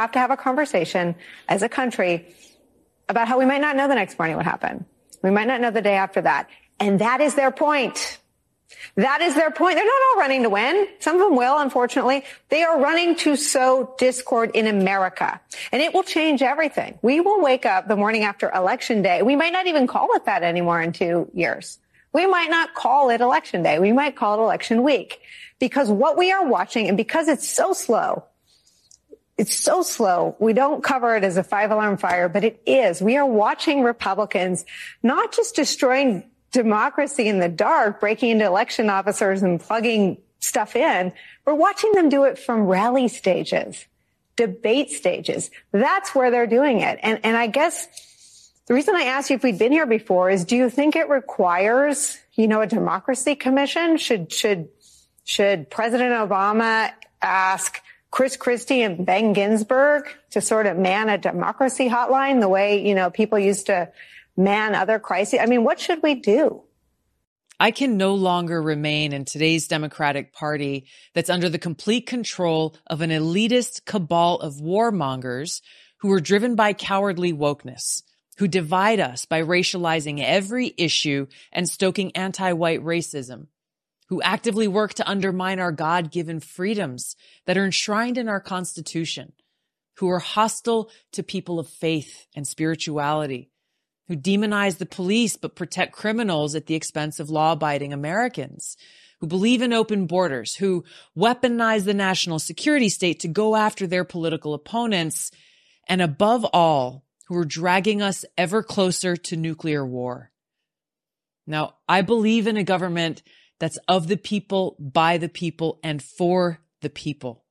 have to have a conversation as a country about how we might not know the next morning what happened. We might not know the day after that. And that is their point. That is their point. They're not all running to win. Some of them will, unfortunately. They are running to sow discord in America. And it will change everything. We will wake up the morning after election day. We might not even call it that anymore in two years. We might not call it election day. We might call it election week because what we are watching and because it's so slow, it's so slow. We don't cover it as a five alarm fire, but it is. We are watching Republicans not just destroying democracy in the dark, breaking into election officers and plugging stuff in. We're watching them do it from rally stages, debate stages. That's where they're doing it. And, and I guess the reason I asked you if we'd been here before is do you think it requires, you know, a democracy commission? Should, should, should President Obama ask Chris Christie and Ben Ginsberg to sort of man a democracy hotline the way, you know, people used to man other crises? I mean, what should we do? I can no longer remain in today's Democratic Party that's under the complete control of an elitist cabal of warmongers who are driven by cowardly wokeness, who divide us by racializing every issue and stoking anti-white racism, who actively work to undermine our God-given freedoms that are enshrined in our Constitution, who are hostile to people of faith and spirituality, who demonize the police but protect criminals at the expense of law abiding Americans, who believe in open borders, who weaponize the national security state to go after their political opponents, and above all, who are dragging us ever closer to nuclear war. Now, I believe in a government that's of the people, by the people, and for the people.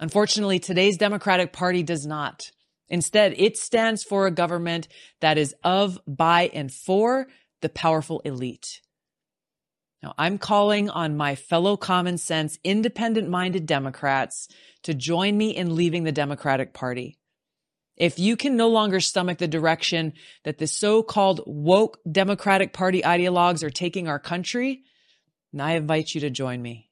Unfortunately, today's Democratic Party does not. Instead, it stands for a government that is of, by, and for the powerful elite. Now, I'm calling on my fellow common sense, independent minded Democrats to join me in leaving the Democratic Party. If you can no longer stomach the direction that the so-called woke Democratic Party ideologues are taking our country, I invite you to join me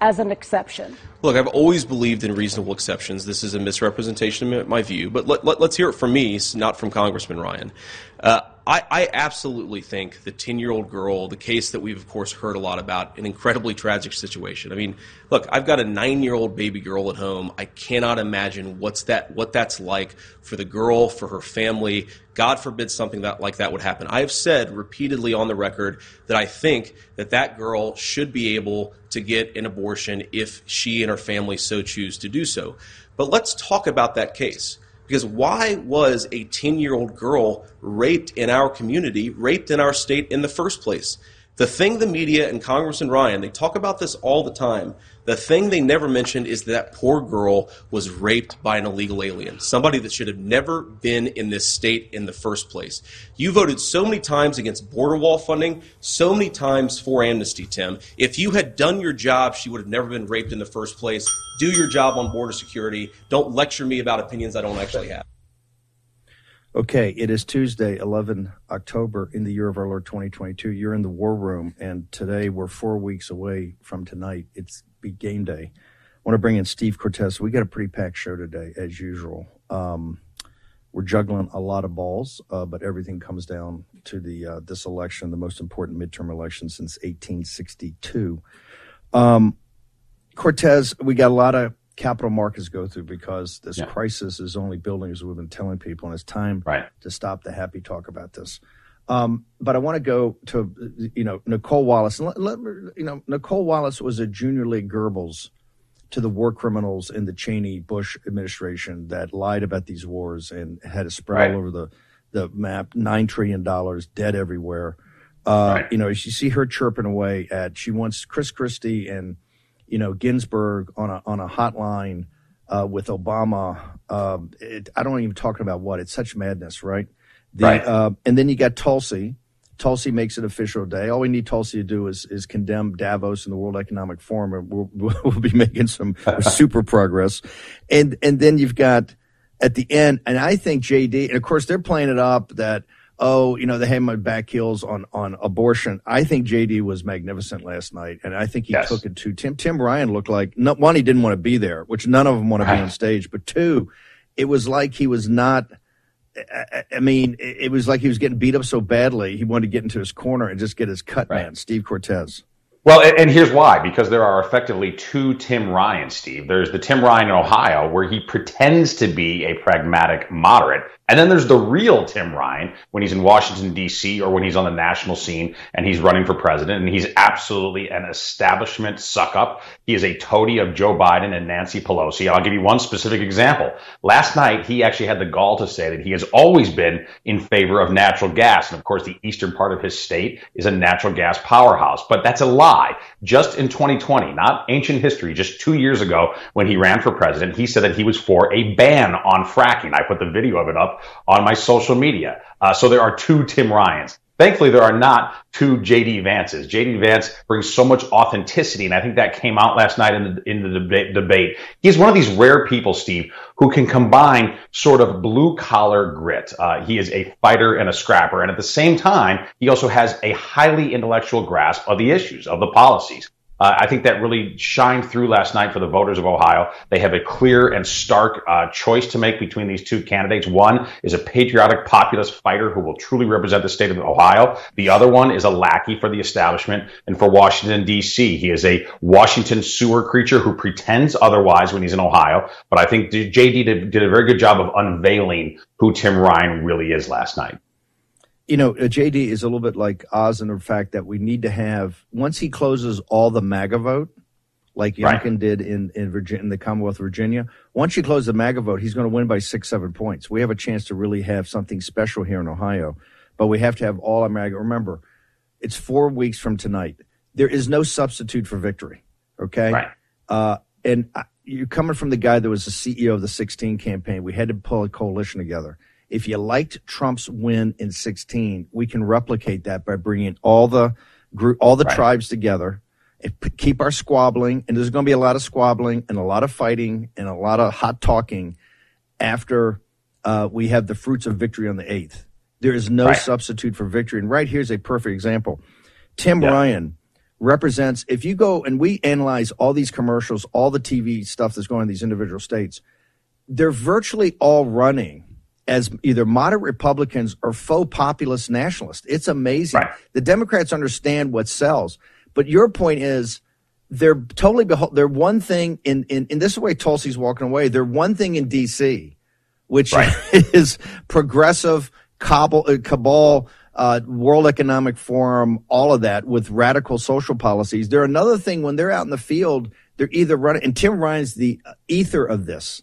as an exception? Look, I've always believed in reasonable exceptions. This is a misrepresentation of my view, but let, us let, hear it from me, not from Congressman Ryan. Uh, I, I, absolutely think the 10 year old girl, the case that we've, of course, heard a lot about, an incredibly tragic situation. I mean, look, I've got a nine year old baby girl at home. I cannot imagine what's that, what that's like for the girl, for her family. God forbid something that, like that would happen. I have said repeatedly on the record that I think that that girl should be able to get an abortion if she and her family so choose to do so. But let's talk about that case. Because why was a 10 year old girl raped in our community, raped in our state in the first place? The thing the media and Congressman Ryan, they talk about this all the time. The thing they never mentioned is that, poor girl was raped by an illegal alien, somebody that should have never been in this state in the first place. You voted so many times against border wall funding, so many times for amnesty, Tim. If you had done your job, she would have never been raped in the first place. Do your job on border security. Don't lecture me about opinions I don't actually have. Okay, it is Tuesday, 11 October in the year of our Lord 2022. You're in the war room, and today we're four weeks away from tonight. It's be game day. I want to bring in Steve Cortes. We got a pretty packed show today, as usual. Um, we're juggling a lot of balls, uh, but everything comes down to the uh, this election, the most important midterm election since 1862. Um, Cortes, we got a lot of capital markets go through because this yeah. crisis is only building, as we've been telling people, and it's time right. to stop the happy talk about this. Um, but I want to go to you know Nicolle Wallace. Let, let, you know Nicolle Wallace was a junior league Goebbels to the war criminals in the Cheney Bush administration that lied about these wars and had a spread right. all over the the map. Nine trillion dollars dead everywhere. Uh, right. You know, you see her chirping away at she wants Chris Christie and you know Ginsberg on a on a hotline uh, with Obama. Uh, it, I don't even talking about what it's such madness, right? The, right. Uh, and then you got Tulsi. Tulsi makes it official day. All we need Tulsi to do is is condemn Davos and the World Economic Forum, and we'll, we'll be making some super progress. And and then you've got at the end, and I think JD, and of course they're playing it up that oh, you know, they had my back heels on on abortion. I think JD was magnificent last night, and I think he yes. took it to Tim. Tim Ryan looked like one, he didn't want to be there, which none of them want to be on stage, but two, it was like he was not. I mean, it was like he was getting beat up so badly, he wanted to get into his corner and just get his cut right. man, Steve Cortes. Well, and here's why because there are effectively two Tim Ryan, Steve. There's the Tim Ryan in Ohio, where he pretends to be a pragmatic moderate. And then there's the real Tim Ryan when he's in Washington, D.C., or when he's on the national scene and he's running for president. And he's absolutely an establishment suck up. He is a toady of Joe Biden and Nancy Pelosi. I'll give you one specific example. Last night, he actually had the gall to say that he has always been in favor of natural gas. And of course, the eastern part of his state is a natural gas powerhouse. But that's a lie. Just in 2020, not ancient history, just two years ago when he ran for president, he said that he was for a ban on fracking. I put the video of it up on my social media. Uh, so there are two Tim Ryans. Thankfully, there are not two JD Vances. JD Vance brings so much authenticity, and I think that came out last night in the in the debate. debate. He's one of these rare people, Steve, who can combine sort of blue collar grit. Uh, he is a fighter and a scrapper, and at the same time, he also has a highly intellectual grasp of the issues, of the policies. Uh, I think that really shined through last night for the voters of Ohio. They have a clear and stark uh, choice to make between these two candidates. One is a patriotic populist fighter who will truly represent the state of Ohio. The other one is a lackey for the establishment and for Washington, D.C. He is a Washington sewer creature who pretends otherwise when he's in Ohio. But I think JD did, did a very good job of unveiling who Tim Ryan really is last night you know, uh, JD is a little bit like Oz in the fact that we need to have once he closes all the MAGA vote, like Youngkin right. did in in, Virginia, in the Commonwealth of Virginia. Once you close the MAGA vote, he's going to win by six, seven points. We have a chance to really have something special here in Ohio, but we have to have all our MAGA. Remember, it's four weeks from tonight. There is no substitute for victory. Okay, right. Uh, and you're coming from the guy that was the CEO of the 16 campaign. We had to pull a coalition together if you liked Trump's win in 16, we can replicate that by bringing all the group, all the right. tribes together, and keep our squabbling, and there's going to be a lot of squabbling and a lot of fighting and a lot of hot talking after uh, we have the fruits of victory on the 8th. There is no right. substitute for victory. And right here's a perfect example. Tim yeah. Ryan represents, if you go and we analyze all these commercials, all the TV stuff that's going in these individual states, they're virtually all running as either moderate Republicans or faux populist nationalists. It's amazing. Right. The Democrats understand what sells. But your point is they're totally behold they're one thing in, in, in this way Tulsi's walking away. They're one thing in DC, which right. is progressive cabal, uh, cabal uh, World Economic Forum, all of that with radical social policies. They're another thing when they're out in the field, they're either running, and Tim Ryan's the ether of this.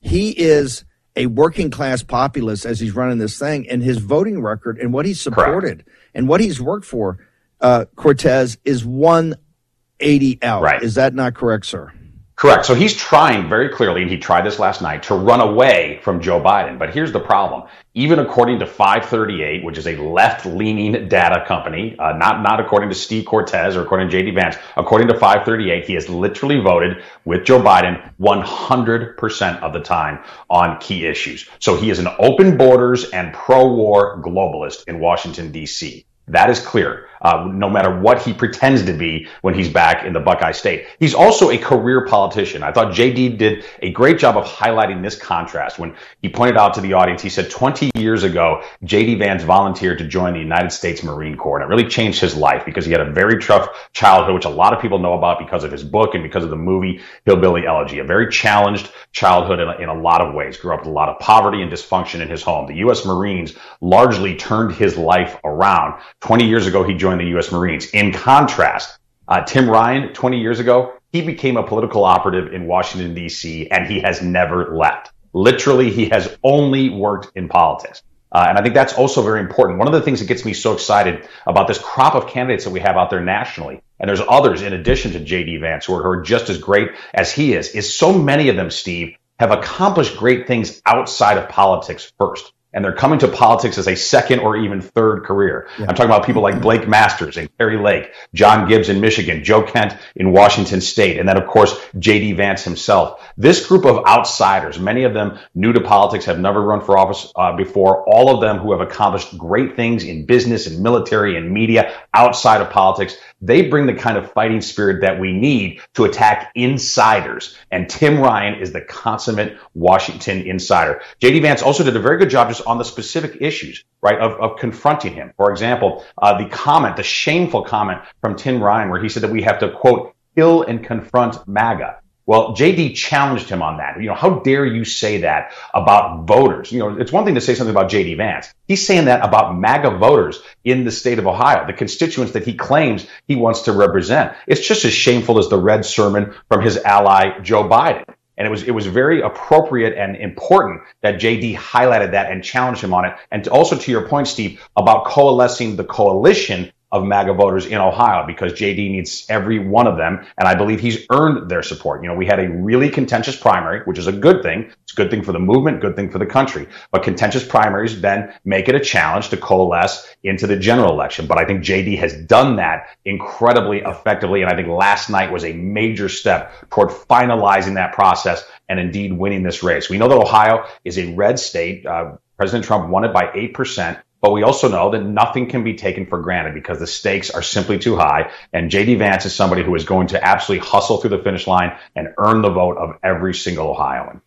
He is a working class populist as he's running this thing, and his voting record and what he's supported Correct. and what he's worked for, uh, Cortes is 180 out. Right. Is that not correct, sir? Correct. So he's trying very clearly, and he tried this last night, to run away from Joe Biden. But here's the problem. Even according to 538, which is a left-leaning data company, uh, not, not according to Steve Cortes or according to JD Vance, according to 538, he has literally voted with Joe Biden 100% of the time on key issues. So he is an open borders and pro-war globalist in Washington, D.C. That is clear uh, no matter what he pretends to be when he's back in the Buckeye State. He's also a career politician. I thought JD did a great job of highlighting this contrast when he pointed out to the audience. He said 20 years ago, JD Vance volunteered to join the United States Marine Corps, and it really changed his life because he had a very tough childhood, which a lot of people know about because of his book and because of the movie Hillbilly Elegy. A very challenged childhood in a, in a lot of ways. Grew up with a lot of poverty and dysfunction in his home. The U.S. Marines largely turned his life around. 20 years ago, he joined the U.S. Marines. In contrast, uh, Tim Ryan, 20 years ago, he became a political operative in Washington, D.C., and he has never left. Literally, he has only worked in politics. Uh, and I think that's also very important. One of the things that gets me so excited about this crop of candidates that we have out there nationally, and there's others in addition to JD Vance who are, who are just as great as he is, is so many of them, Steve, have accomplished great things outside of politics first. And they're coming to politics as a second or even third career. Yeah. I'm talking about people like Blake Masters and Kari Lake, John Gibbs in Michigan, Joe Kent in Washington State, and then of course J.D. Vance himself. This group of outsiders, many of them new to politics, have never run for office uh, before. All of them who have accomplished great things in business and military and media outside of politics. They bring the kind of fighting spirit that we need to attack insiders. And Tim Ryan is the consummate Washington insider. JD Vance also did a very good job just on the specific issues, right, of, of confronting him. For example, uh, the comment, the shameful comment from Tim Ryan, where he said that we have to, quote, kill and confront MAGA. Well, JD challenged him on that. You know, how dare you say that about voters? You know, it's one thing to say something about JD Vance. He's saying that about MAGA voters in the state of Ohio, the constituents that he claims he wants to represent. It's just as shameful as the red sermon from his ally, Joe Biden. And it was, it was very appropriate and important that JD highlighted that and challenged him on it. And to also to your point, Steve, about coalescing the coalition of MAGA voters in Ohio because JD needs every one of them. And I believe he's earned their support. You know, we had a really contentious primary, which is a good thing. It's a good thing for the movement, good thing for the country. But contentious primaries then make it a challenge to coalesce into the general election. But I think JD has done that incredibly effectively. And I think last night was a major step toward finalizing that process and indeed winning this race. We know that Ohio is a red state. Uh, President Trump won it by 8%. But we also know that nothing can be taken for granted because the stakes are simply too high. And JD Vance is somebody who is going to absolutely hustle through the finish line and earn the vote of every single Ohioan.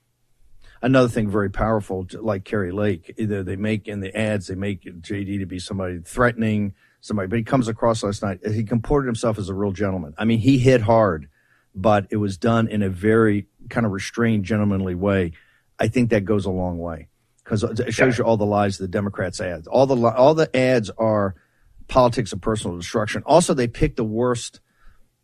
Another thing very powerful, like Kari Lake, either they make in the ads, they make JD to be somebody threatening somebody, but he comes across last night. He comported himself as a real gentleman. I mean, he hit hard, but it was done in a very kind of restrained, gentlemanly way. I think that goes a long way because it shows yeah. you all the lies the Democrats ads. All the all the ads are politics of personal destruction. Also, they pick the worst.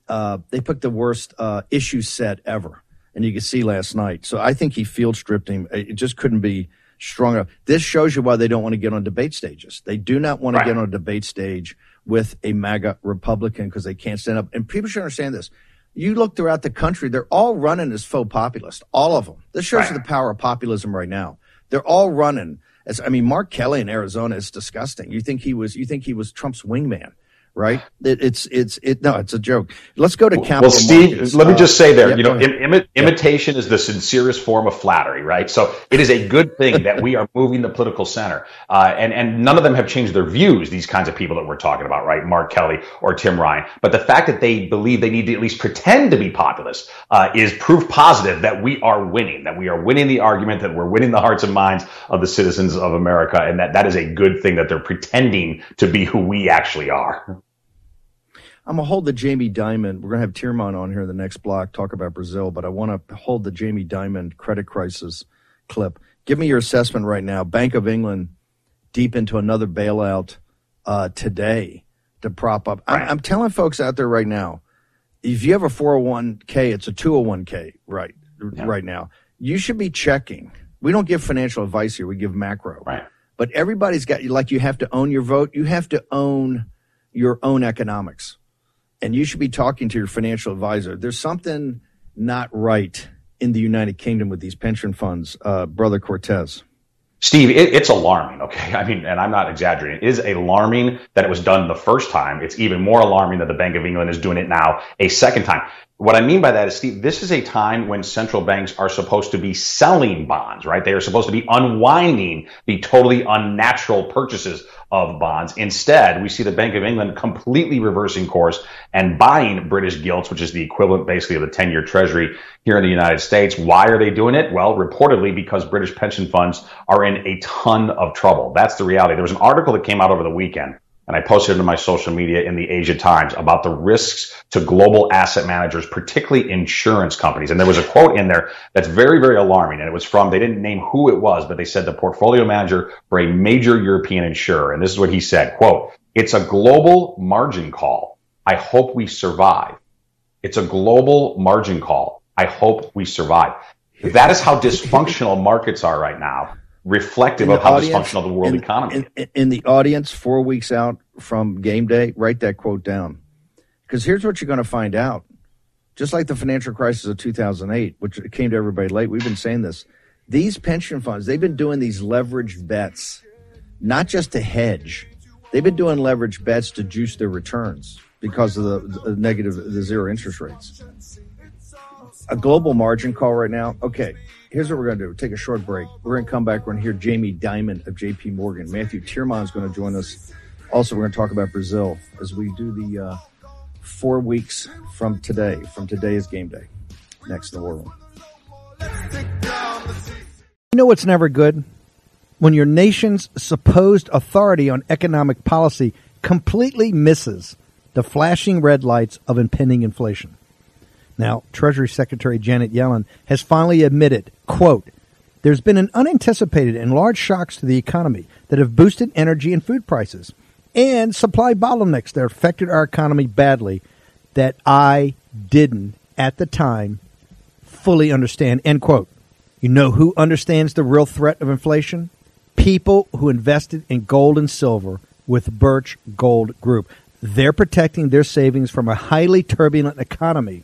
Uh, they picked the worst uh, issue set ever, and you can see last night. So I think he field stripped him. It just couldn't be strong enough. This shows you why they don't want to get on debate stages. They do not want right. to get on a debate stage with a MAGA Republican because they can't stand up. And people should understand this. You look throughout the country; they're all running as faux populist. All of them. This shows right. you the power of populism right now. They're all running. As, I mean, Mark Kelly in Arizona is disgusting. You think he was, you think he was Trump's wingman right? It, it's it's it. No, it's a joke. Let's go to capital. Well, Steve, markets. let me just say there. Uh, you know, Im- Im- imitation yeah. is the sincerest form of flattery, right? So it is a good thing that we are moving the political center, uh, and and none of them have changed their views. These kinds of people that we're talking about, right? Mark Kelly or Tim Ryan, but the fact that they believe they need to at least pretend to be populist uh, is proof positive that we are winning, that we are winning the argument, that we're winning the hearts and minds of the citizens of America, and that that is a good thing that they're pretending to be who we actually are. I'm gonna hold the Jamie Dimon. We're gonna have Tyrmand on here in the next block talk about Brazil, but I want to hold the Jamie Dimon credit crisis clip. Give me your assessment right now. Bank of England deep into another bailout uh, today to prop up. I'm, I'm telling folks out there right now, if you have a 401k, it's a 201k right yeah. right now. You should be checking. We don't give financial advice here. We give macro. Right. But everybody's got like you have to own your vote. You have to own your own economics and you should be talking to your financial advisor. There's something not right in the United Kingdom with these pension funds, uh, Brother Cortes. Steve, it, it's alarming. Okay. I mean, and I'm not exaggerating. It is alarming that it was done the first time. It's even more alarming that the Bank of England is doing it now a second time. What I mean by that is, Steve, this is a time when central banks are supposed to be selling bonds, right? They are supposed to be unwinding the totally unnatural purchases of bonds. Instead, we see the Bank of England completely reversing course and buying British gilts, which is the equivalent basically of the 10 year treasury here in the United States. Why are they doing it? Well, reportedly because British pension funds are in a ton of trouble. That's the reality. There was an article that came out over the weekend and I posted it in my social media in the Asia Times about the risks to global asset managers, particularly insurance companies. And there was a quote in there that's very, very alarming. And it was from, they didn't name who it was, but they said the portfolio manager for a major European insurer. And this is what he said, quote, it's a global margin call. I hope we survive. It's a global margin call. I hope we survive. That is how dysfunctional markets are right now reflective of how audience, dysfunctional the world in, economy in, in, the audience four weeks out from game day write that quote down because here's what you're going to find out just like the financial crisis of 2008 which came to everybody late we've been saying this These pension funds, they've been doing these leveraged bets, not just to hedge. They've been doing leveraged bets to juice their returns because of the, the negative, the zero interest rates. A global margin call right now. Okay, here's what we're going to do. Take a short break. We're going to come back. We're going to hear Jamie Dimon of JP Morgan. Matthew Tyrmand is going to join us. Also, we're going to talk about Brazil as we do the uh, four weeks from today. From today is game day. Next in the war room. You know what's never good? When your nation's supposed authority on economic policy completely misses the flashing red lights of impending inflation. Now, Treasury Secretary Janet Yellen has finally admitted, quote, there's been an unanticipated and large shocks to the economy that have boosted energy and food prices and supply bottlenecks that affected our economy badly that I didn't at the time fully understand. End quote. You know who understands the real threat of inflation? People who invested in gold and silver with Birch Gold Group. They're protecting their savings from a highly turbulent economy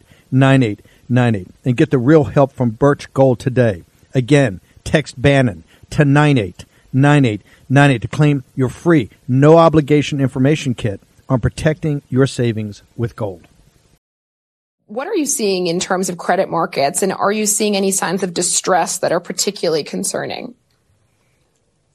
and get the real help from Birch Gold today. Again, text Bannon to 989898 to claim your free, no obligation information kit on protecting your savings with gold. What are you seeing in terms of credit markets, and are you seeing any signs of distress that are particularly concerning?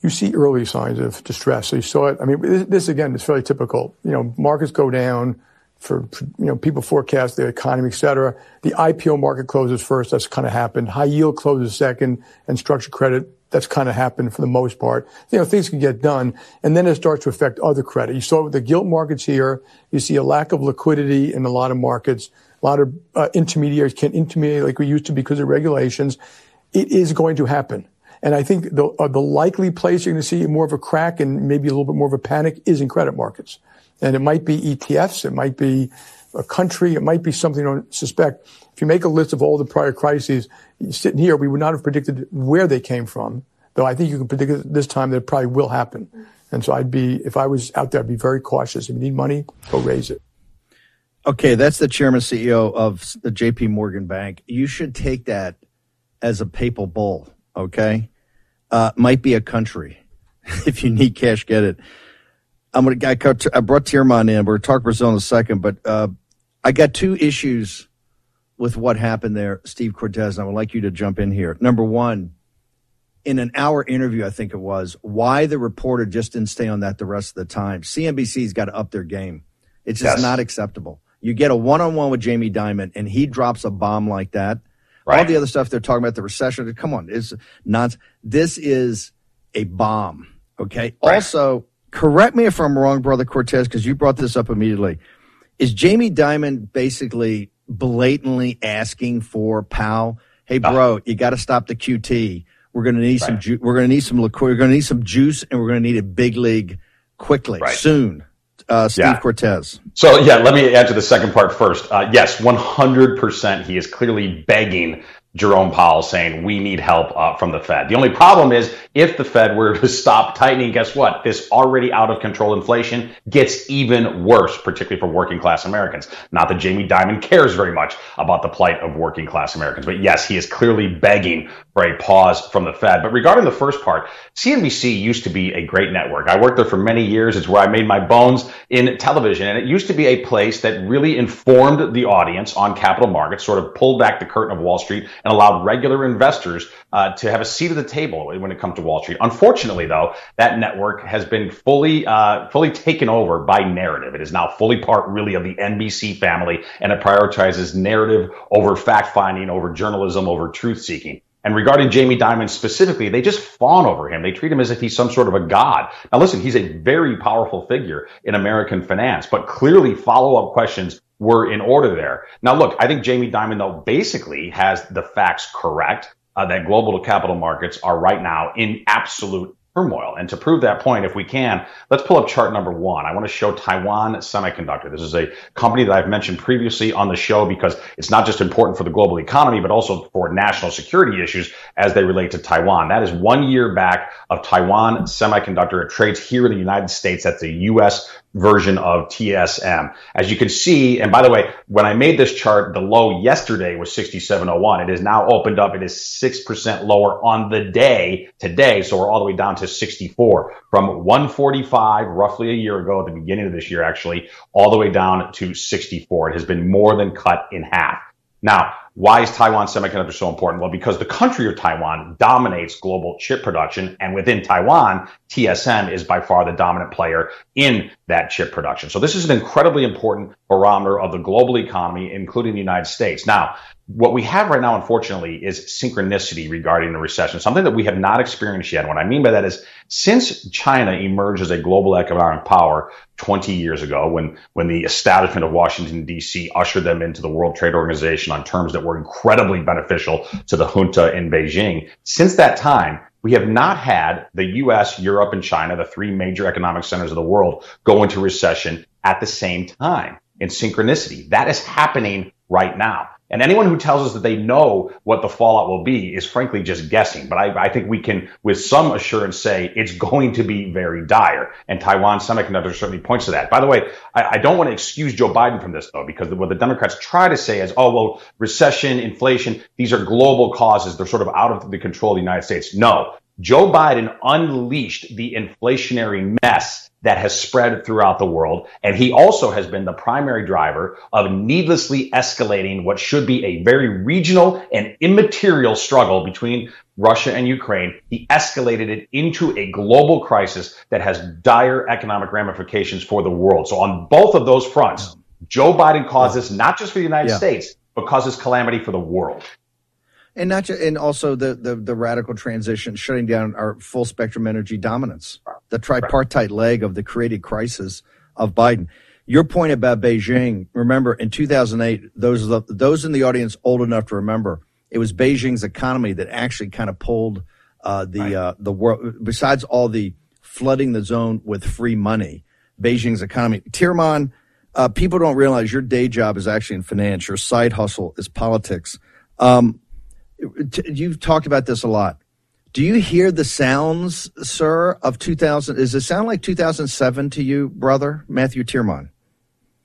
You see early signs of distress. So you saw it. I mean, this, this again is fairly typical. You know, markets go down for, you know, people forecast the economy, et cetera. The IPO market closes first. That's kind of happened. High yield closes second, and structured credit that's kind of happened for the most part. You know, things can get done, and then it starts to affect other credit. You saw with the gilt markets here. You see a lack of liquidity in a lot of markets. A lot of uh, intermediaries can't intermediate like we used to because of regulations. It is going to happen. And I think the, uh, the likely place you're going to see more of a crack and maybe a little bit more of a panic is in credit markets. And it might be ETFs. It might be a country. It might be something you don't suspect. If you make a list of all the prior crises sitting here, we would not have predicted where they came from. Though I think you can predict this time that it probably will happen. And so I'd be, if I was out there, I'd be very cautious. If you need money, go raise it. Okay, that's the chairman CEO of the JP Morgan Bank. You should take that as a papal bull, okay? Uh, might be a country. if you need cash, get it. I'm gonna. I, I brought Tyrmand in. We're talk Brazil in a second, but uh, I got two issues with what happened there, Steve Cortes. And I would like you to jump in here. Number one, in an hour interview, I think it was, why the reporter just didn't stay on that the rest of the time. CNBC's got to up their game. It's just yes. not acceptable. You get a one on one with Jamie Dimon and he drops a bomb like that. Right. All the other stuff they're talking about, the recession, come on, it's not. This is a bomb. Okay. Right. Also, correct me if I'm wrong, brother Cortes, because you brought this up immediately. Is Jamie Dimon basically blatantly asking for Powell? Hey, bro, you got to stop the QT. We're going to need right. some. Ju- we're going to need some liquid. We're going to need some juice, and we're going to need a big league quickly, soon uh, Steve yeah. Cortes. So yeah, let me answer the second part first. Uh, yes, 100%. He is clearly begging Jerome Powell saying we need help uh, from the Fed. The only problem is if the Fed were to stop tightening, guess what? This already out of control inflation gets even worse, particularly for working class Americans. Not that Jamie Dimon cares very much about the plight of working class Americans, but yes, he is clearly begging for a pause from the Fed. But regarding the first part, CNBC used to be a great network. I worked there for many years. It's where I made my bones in television. And it used to be a place that really informed the audience on capital markets, sort of pulled back the curtain of Wall Street and allowed regular investors uh, to have a seat at the table when it comes to Wall Street. Unfortunately, though, that network has been fully, uh, fully taken over by narrative. It is now fully part really of the NBC family and it prioritizes narrative over fact finding, over journalism, over truth seeking. And regarding Jamie Dimon specifically, they just fawn over him. They treat him as if he's some sort of a god. Now, listen, he's a very powerful figure in American finance, but clearly follow up questions were in order there. Now, look, I think Jamie Dimon, though, basically has the facts correct. uh, that global capital markets are right now in absolute turmoil. And to prove that point, if we can, let's pull up chart number one. I want to show Taiwan Semiconductor. This is a company that I've mentioned previously on the show because it's not just important for the global economy, but also for national security issues as they relate to Taiwan. That is one year back of Taiwan Semiconductor. It trades here in the United States. That's a U.S version of TSM. As you can see, and by the way, when I made this chart, the low yesterday was 67.01. It is now opened up. It is 6% lower on the day today. So we're all the way down to 64 from 145 roughly a year ago at the beginning of this year, actually, all the way down to 64. It has been more than cut in half. Now, why is Taiwan Semiconductor so important? Well, because the country of Taiwan dominates global chip production. And within Taiwan, TSM is by far the dominant player in that chip production. So this is an incredibly important barometer of the global economy, including the United States. Now, what we have right now, unfortunately, is synchronicity regarding the recession, something that we have not experienced yet. What I mean by that is since China emerged as a global economic power 20 years ago, when, when the establishment of Washington, D.C. ushered them into the World Trade Organization on terms that were incredibly beneficial to the junta in Beijing, since that time, we have not had the US, Europe, and China, the three major economic centers of the world, go into recession at the same time in synchronicity. That is happening right now. And anyone who tells us that they know what the fallout will be is frankly just guessing. But I, I, think we can, with some assurance, say it's going to be very dire. And Taiwan Semiconductor certainly points to that. By the way, I, I don't want to excuse Joe Biden from this, though, because what the Democrats try to say is, oh, well, recession, inflation, these are global causes. They're sort of out of the control of the United States. No. Joe Biden unleashed the inflationary mess that has spread throughout the world. And he also has been the primary driver of needlessly escalating what should be a very regional and immaterial struggle between Russia and Ukraine. He escalated it into a global crisis that has dire economic ramifications for the world. So on both of those fronts, Joe Biden causes not just for the United yeah. States, but causes calamity for the world and not just, and also the, the the radical transition, shutting down our full spectrum energy dominance, the tripartite leg of the created crisis of Biden. Your point about Beijing, remember in 2008, those those in the audience old enough to remember, it was Beijing's economy that actually kind of pulled uh, the right. uh, the world. Besides all the flooding the zone with free money, Beijing's economy. Tyrmand, uh, people don't realize your day job is actually in finance. Your side hustle is politics. Um, you've talked about this a lot. Do you hear the sounds, sir, of 2000? Does it sound like 2007 to you, brother, Matthew Tyrmand?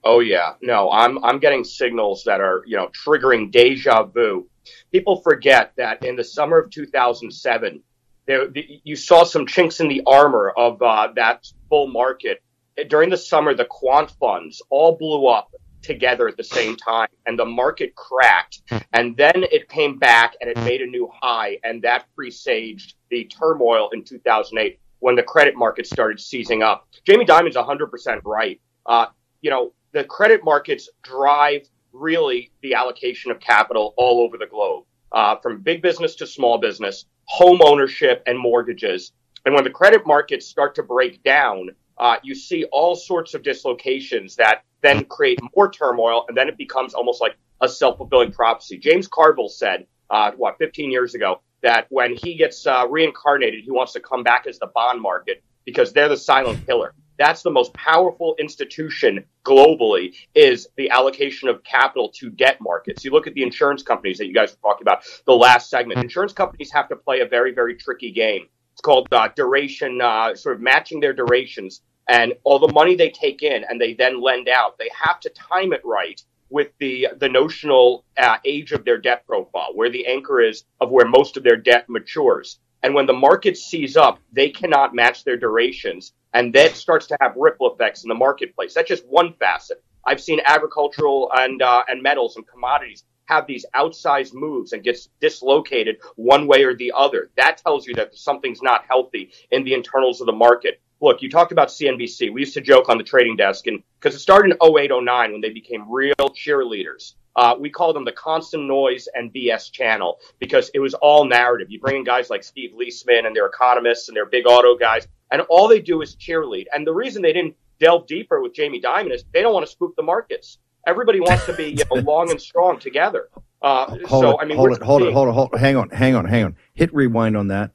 Oh yeah, no, I'm I'm getting signals that are you know triggering deja vu. People forget that in the summer of 2007, there, you saw some chinks in the armor of uh, that bull market. During the summer, the quant funds all blew up together at the same time and the market cracked hmm. and then it came back and it hmm. made a new high and that presaged the turmoil in 2008 when the credit market started seizing up. Jamie Dimon's 100% right. Uh, you know, the credit markets drive really the allocation of capital all over the globe, uh, from big business to small business, home ownership and mortgages. And when the credit markets start to break down, uh, you see all sorts of dislocations that then create more turmoil, and then it becomes almost like a self fulfilling prophecy. James Carville said, uh, what, 15 years ago, that when he gets uh, reincarnated, he wants to come back as the bond market because they're the silent killer. That's the most powerful institution globally is the allocation of capital to debt markets. You look at the insurance companies that you guys were talking about the last segment. Insurance companies have to play a very, very tricky game. It's called uh, duration, uh, sort of matching their durations and all the money they take in and they then lend out, they have to time it right with the the notional uh, age of their debt profile, where the anchor is of where most of their debt matures. And when the market sees up, they cannot match their durations, and that starts to have ripple effects in the marketplace. That's just one facet. I've seen agricultural and uh, and metals and commodities have these outsized moves and gets dislocated one way or the other. That tells you that something's not healthy in the internals of the market look, you talked about CNBC. We used to joke on the trading desk, and because it started in 08, 09 when they became real cheerleaders. Uh, we called them the constant noise and BS channel because it was all narrative. You bring in guys like Steve Liesman and their economists and their big auto guys, and all they do is cheerlead. And the reason they didn't delve deeper with Jamie Dimon is they don't want to spook the markets. Everybody wants to be you know, long and strong together. Uh, hold so it, I mean, hold it, hold it, hold it, hold it. Hang on, hang on, hang on. Hit rewind on that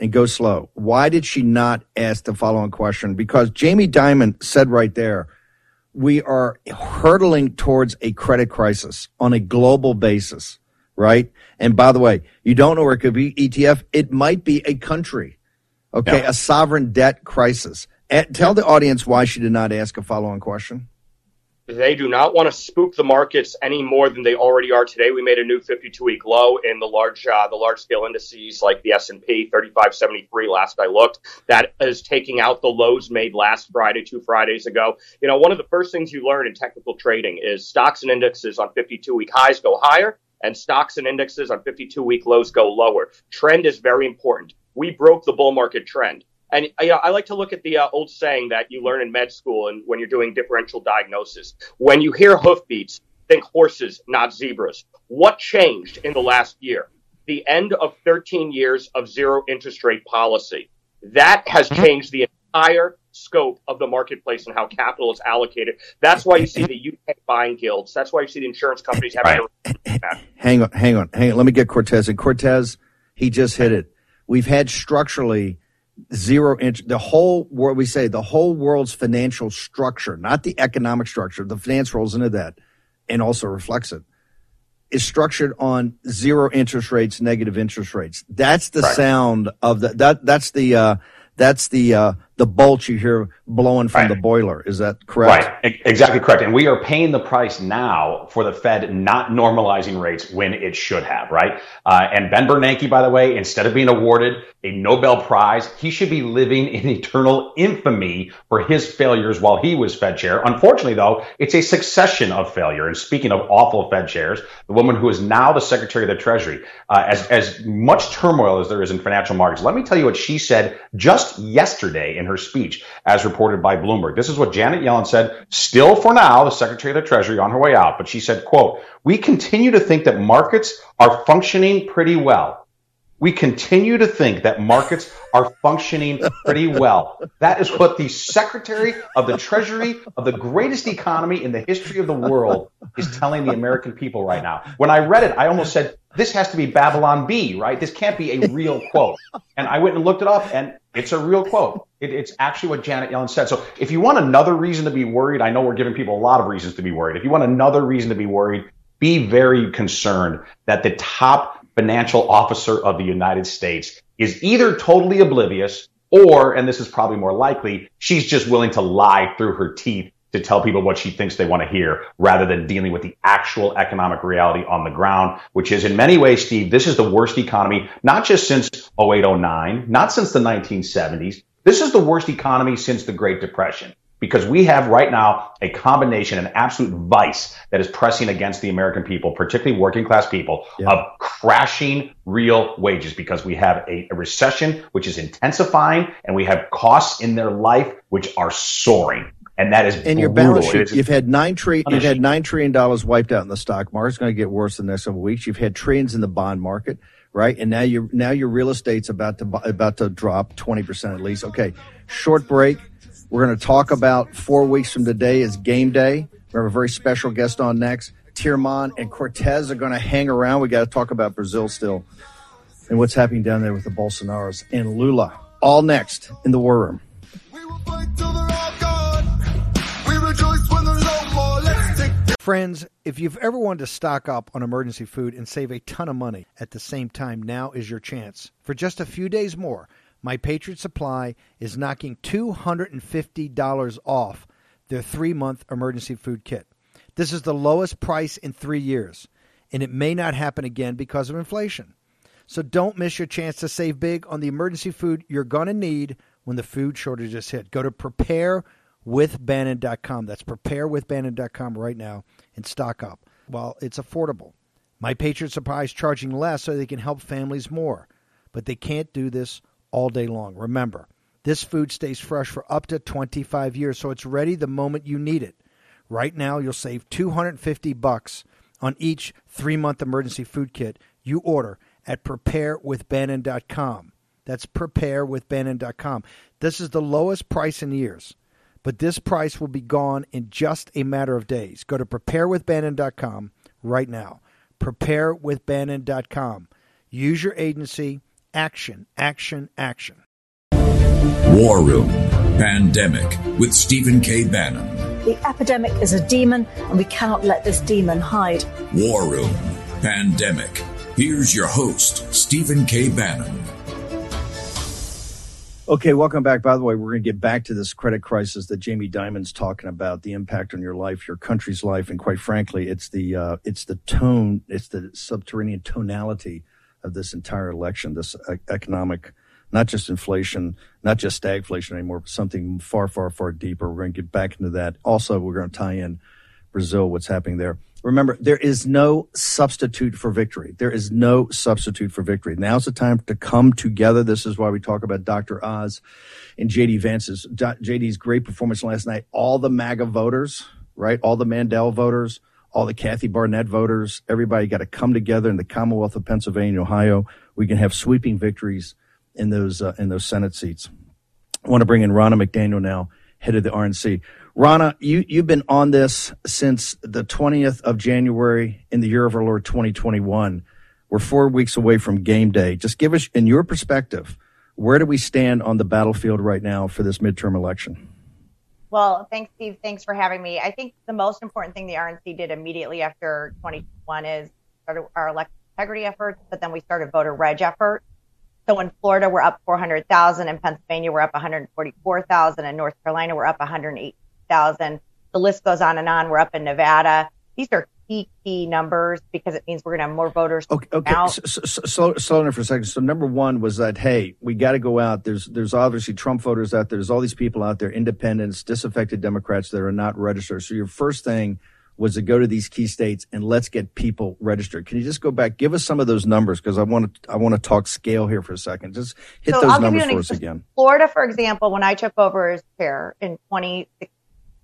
and go slow. Why did she not ask the following question? Because Jamie Dimon said right there, we are hurtling towards a credit crisis on a global basis, right? And by the way, you don't know where it could be ETF. It might be a country, okay, a sovereign debt crisis. Tell the audience why she did not ask a follow-on question. They do not want to spook the markets any more than they already are today. We made a new 52-week low in the large, uh, the large-scale indices like the S&P 3573. Last I looked, that is taking out the lows made last Friday, two Fridays ago. You know, one of the first things you learn in technical trading is stocks and indexes on 52-week highs go higher, and stocks and indexes on 52-week lows go lower. Trend is very important. We broke the bull market trend. And you know, I like to look at the uh, old saying that you learn in med school and when you're doing differential diagnosis. When you hear hoofbeats, think horses, not zebras. What changed in the last year? The end of 13 years of zero interest rate policy. That has changed the entire scope of the marketplace and how capital is allocated. That's why you see the UK buying gilts. That's why you see the insurance companies having to hang on, hang on, hang on. Let me get Cortes. And Cortes, he just hit it. We've had structurally zero inch. The whole world, we say the whole world's financial structure, not the economic structure. The finance rolls into that and also reflects it. Is structured on zero interest rates, negative interest rates. That's the Right. sound of the that. That's the uh, that's the uh, the bolts you hear blowing from Right. the boiler. Is that correct? Right, exactly correct. And we are paying the price now for the Fed not normalizing rates when it should have, right? Uh, and Ben Bernanke, by the way, instead of being awarded a Nobel Prize, he should be living in eternal infamy for his failures while he was Fed chair. Unfortunately, though, it's a succession of failure. And speaking of awful Fed chairs, the woman who is now the Secretary of the Treasury, uh, as, as much turmoil as there is in financial markets, let me tell you what she said just yesterday in her speech, as reported by Bloomberg. This is what Janet Yellen said, still for now, the Secretary of the Treasury on her way out. But she said, quote, we continue to think that markets are functioning pretty well. We continue to think that markets are functioning pretty well. That is what the Secretary of the Treasury of the greatest economy in the history of the world is telling the American people right now. When I read it, I almost said, this has to be Babylon Bee, right? This can't be a real quote. And I went and looked it up, and it's a real quote. It, it's actually what Janet Yellen said. So if you want another reason to be worried, I know we're giving people a lot of reasons to be worried. If you want another reason to be worried, be very concerned that the top financial officer of the United States is either totally oblivious or, and this is probably more likely, she's just willing to lie through her teeth to tell people what she thinks they want to hear rather than dealing with the actual economic reality on the ground, which is in many ways, Steve, this is the worst economy, not just since 0809, not since the 1970s. This is the worst economy since the Great Depression because we have right now a combination, an absolute vice that is pressing against the American people, particularly working class people, of crashing real wages because we have a, a recession which is intensifying and we have costs in their life which are soaring. And that is And your balance sheet, you've had nine trillion. You've had nine trillion dollars wiped out in the stock market. It's going to get worse in the next couple of weeks. You've had trillions in the bond market, right? And now your now your real estate's about to about to drop twenty percent at least. Okay, short break. We're going to talk about four weeks from today is game day. We have a very special guest on next. Tyrmand and Cortes are going to hang around. We got to talk about Brazil still and what's happening down there with the Bolsonaros and Lula. All next in the War Room. Friends, if you've ever wanted to stock up on emergency food and save a ton of money at the same time, now is your chance. For just a few days more, My Patriot Supply is knocking $250 off their three month emergency food kit. This is the lowest price in three years, and it may not happen again because of inflation. So don't miss your chance to save big on the emergency food you're going to need when the food shortages hit. Go to preparewithbannon.com. That's preparewithbannon.com right now and stock up while it's affordable. My Patriot Supply is charging less so they can help families more, but they can't do this all day long. Remember, this food stays fresh for up to 25 years, so it's ready the moment you need it. Right now, you'll save 250 bucks on each three-month emergency food kit you order at preparewithbannon.com. That's preparewithbannon.com. This is the lowest price in years, but this price will be gone in just a matter of days. Go to preparewithbannon.com right now. preparewithbannon.com. Use your agency. Action, action, action. War Room Pandemic with Stephen K. Bannon. The epidemic is a demon, and we cannot let this demon hide. War Room Pandemic. Here's your host, Stephen K. Bannon. Okay, welcome back. By the way, we're going to get back to this credit crisis that Jamie Dimon's talking about, the impact on your life, your country's life, and quite frankly, it's the uh, it's the tone, it's the subterranean tonality of this entire election, this economic, not just inflation, not just stagflation anymore, but something far, far, far deeper. We're going to get back into that. Also, we're going to tie in Brazil, what's happening there. Remember, there is no substitute for victory. There is no substitute for victory. Now's the time to come together. This is why we talk about Dr. Oz and JD Vance's, JD's great performance last night. All the MAGA voters, right? All the Mandel voters, all the Kathy Barnett voters, everybody got to come together in the Commonwealth of Pennsylvania, Ohio. We can have sweeping victories in those, uh, in those Senate seats. I want to bring in Ronna McDaniel now, head of the RNC. Ronna, you, you've been on this since the 20th of January in the year of our Lord 2021. We're four weeks away from game day. Just give us, in your perspective, where do we stand on the battlefield right now for this midterm election? Well, thanks, Steve. Thanks for having me. I think the most important thing the RNC did immediately after 2021 is started our election integrity efforts, but then we started voter reg efforts. So in Florida, we're up 400,000. In Pennsylvania, we're up 144,000. In North Carolina, we're up 118 the list goes on and on. We're up in Nevada. These are key, key numbers because it means we're going to have more voters. Okay. okay. So, so, slow, slow down for a second. So number one was that, hey, we got to go out. There's, there's obviously Trump voters out there. There's all these people out there, independents, disaffected Democrats that are not registered. So your first thing was to go to these key states and let's get people registered. Can you just go back? Give us some of those numbers because I want to I want to talk scale here for a second. Just hit so those I'll numbers for us again. Florida, for example, when I took over as chair in 2016,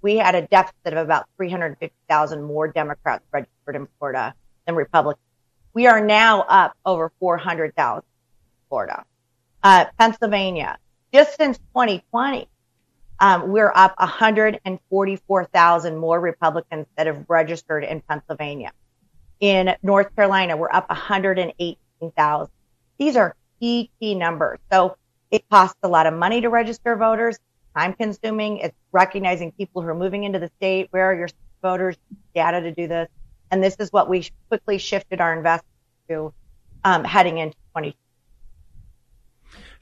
we had a deficit of about 350,000 more Democrats registered in Florida than Republicans. We are now up over 400,000 in Florida. Uh, Pennsylvania, just since 2020, um, we're up 144,000 more Republicans that have registered in Pennsylvania. In North Carolina, we're up 118,000. These are key, key numbers. So it costs a lot of money to register voters time consuming. It's recognizing people who are moving into the state. Where are your voters? Data to do this. And this is what we quickly shifted our investment to um, heading into 2020.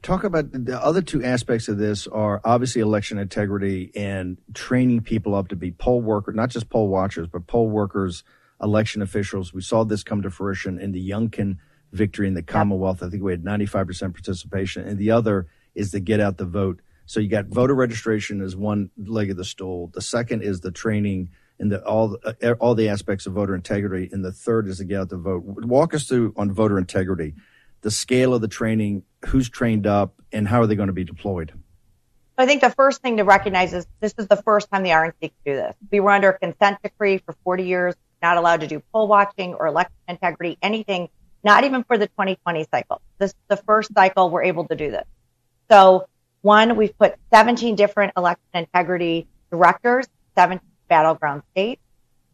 Talk about the other two aspects of this are obviously election integrity and training people up to be poll workers, not just poll watchers, but poll workers, election officials. We saw this come to fruition in the Youngkin victory in the Commonwealth. I think we had 95% participation. And the other is the get out the vote so you got voter registration as one leg of the stool. The second is the training and the, all uh, all the aspects of voter integrity, and the third is to get out the vote. Walk us through on voter integrity, the scale of the training, who's trained up, and how are they going to be deployed. I think the first thing to recognize is this is the first time the RNC can do this. We were under a consent decree for 40 years, not allowed to do poll watching or election integrity, anything, not even for the 2020 cycle. This is the first cycle we're able to do this. So one, we've put 17 different election integrity directors, 17 battleground states.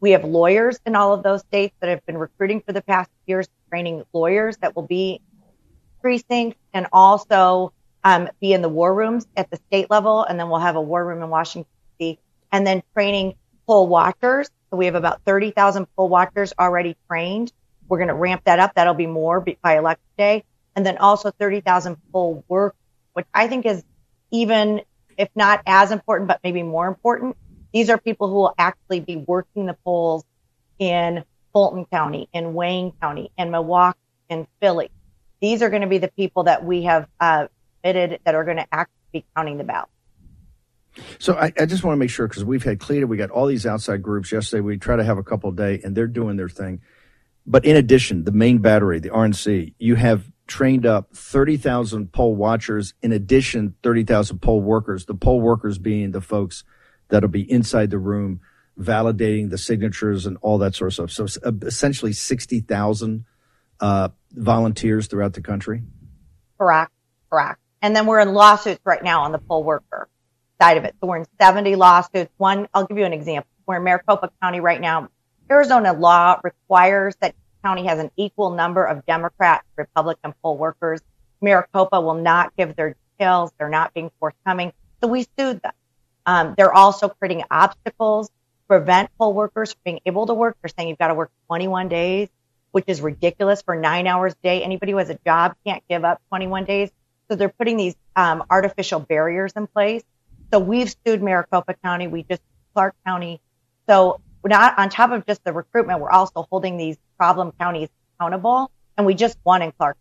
We have lawyers in all of those states that have been recruiting for the past years, training lawyers that will be precincts and also um, be in the war rooms at the state level. And then we'll have a war room in Washington, D.C. And then training poll watchers. So we have about 30,000 poll watchers already trained. We're going to ramp that up. That'll be more by election day. And then also 30,000 poll work, which I think is even if not as important, but maybe more important, these are people who will actually be working the polls in Fulton County, in Wayne County, in Milwaukee, in Philly. These are going to be the people that we have uh, that are going to actually be counting the ballots. So I, I, just want to make sure because we've had CLETA, we got all these outside groups. Yesterday we try to have a couple a day, and they're doing their thing. But in addition, the main battery, the RNC, you have trained up 30,000 poll watchers, in addition, 30,000 poll workers, the poll workers being the folks that'll be inside the room validating the signatures and all that sort of stuff. So uh, essentially 60,000 uh, volunteers throughout the country. Correct. Correct. And then we're in lawsuits right now on the poll worker side of it. So we're in 70 lawsuits. One, I'll give you an example. We're in Maricopa County right now. Arizona law requires that County has an equal number of Democrat, Republican poll workers. Maricopa will not give their details. They're not being forthcoming. So we sued them. Um, they're also creating obstacles to prevent poll workers from being able to work. They're saying you've got to work 21 days, which is ridiculous for nine hours a day. Anybody who has a job can't give up 21 days. So they're putting these um, artificial barriers in place. So we've sued Maricopa County. We just Clark County. So not on top of just the recruitment, we're also holding these problem counties accountable. And we just won in Clark.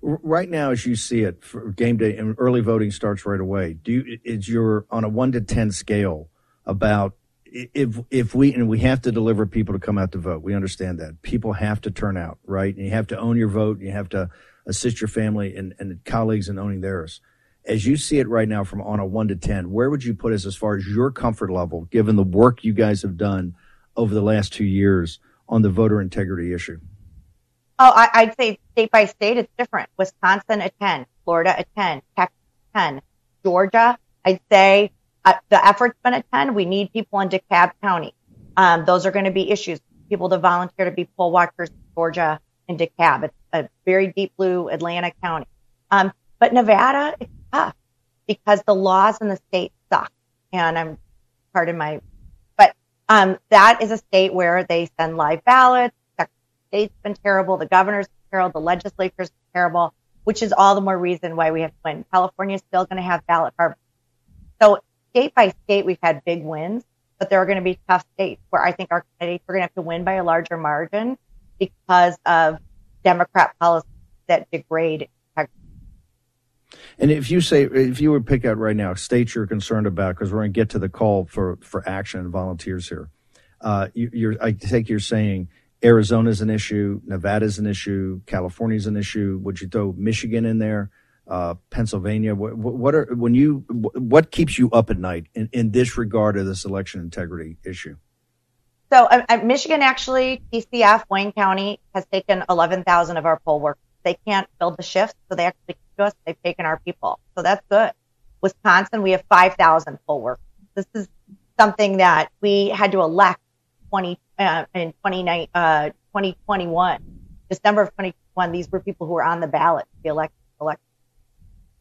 Right now, as you see it, game day and early voting starts right away. Do you, is your on a one to ten scale about if if we and we have to deliver people to come out to vote. We understand that people have to turn out, right? And you have to own your vote. And you have to assist your family and, and colleagues in owning theirs. As you see it right now, from on a one to ten, where would you put us as far as your comfort level, given the work you guys have done over the last two years on the voter integrity issue? Oh, I, would say state by state, it's different. Wisconsin a 10, Florida a 10, Texas 10, Georgia, I'd say uh, the effort's been a 10. We need people in DeKalb County. Um, those are going to be issues. People to volunteer to be poll watchers in Georgia and DeKalb. It's a very deep blue Atlanta County. Um, but Nevada, tough because the laws in the state suck. And I'm, pardon my, but um, that is a state where they send live ballots The state's been terrible, the governor's terrible, the legislature's terrible, which is all the more reason why we have to win. California is still going to have ballot harvest. So state by state, we've had big wins, but there are going to be tough states where I think our candidates are going to have to win by a larger margin because of Democrat policies that degrade and if you say, if you would pick out right now states you're concerned about, because we're going to get to the call for for action and volunteers here, uh, you, I take you're saying Arizona's an issue, Nevada's an issue, California's an issue. Would you throw Michigan in there? Uh, Pennsylvania. What, what, are when you what keeps you up at night in, in this regard of this election integrity issue? So, uh, uh Michigan actually, TCF Wayne County has taken eleven thousand of our poll workers. They can't fill the shifts, so they actually to us. They've taken our people, so that's good. Wisconsin, we have five thousand full workers. This is something that we had to elect 20 uh, in 20, uh, 2021, December of 2021, these were people who were on the ballot to be elected. elected.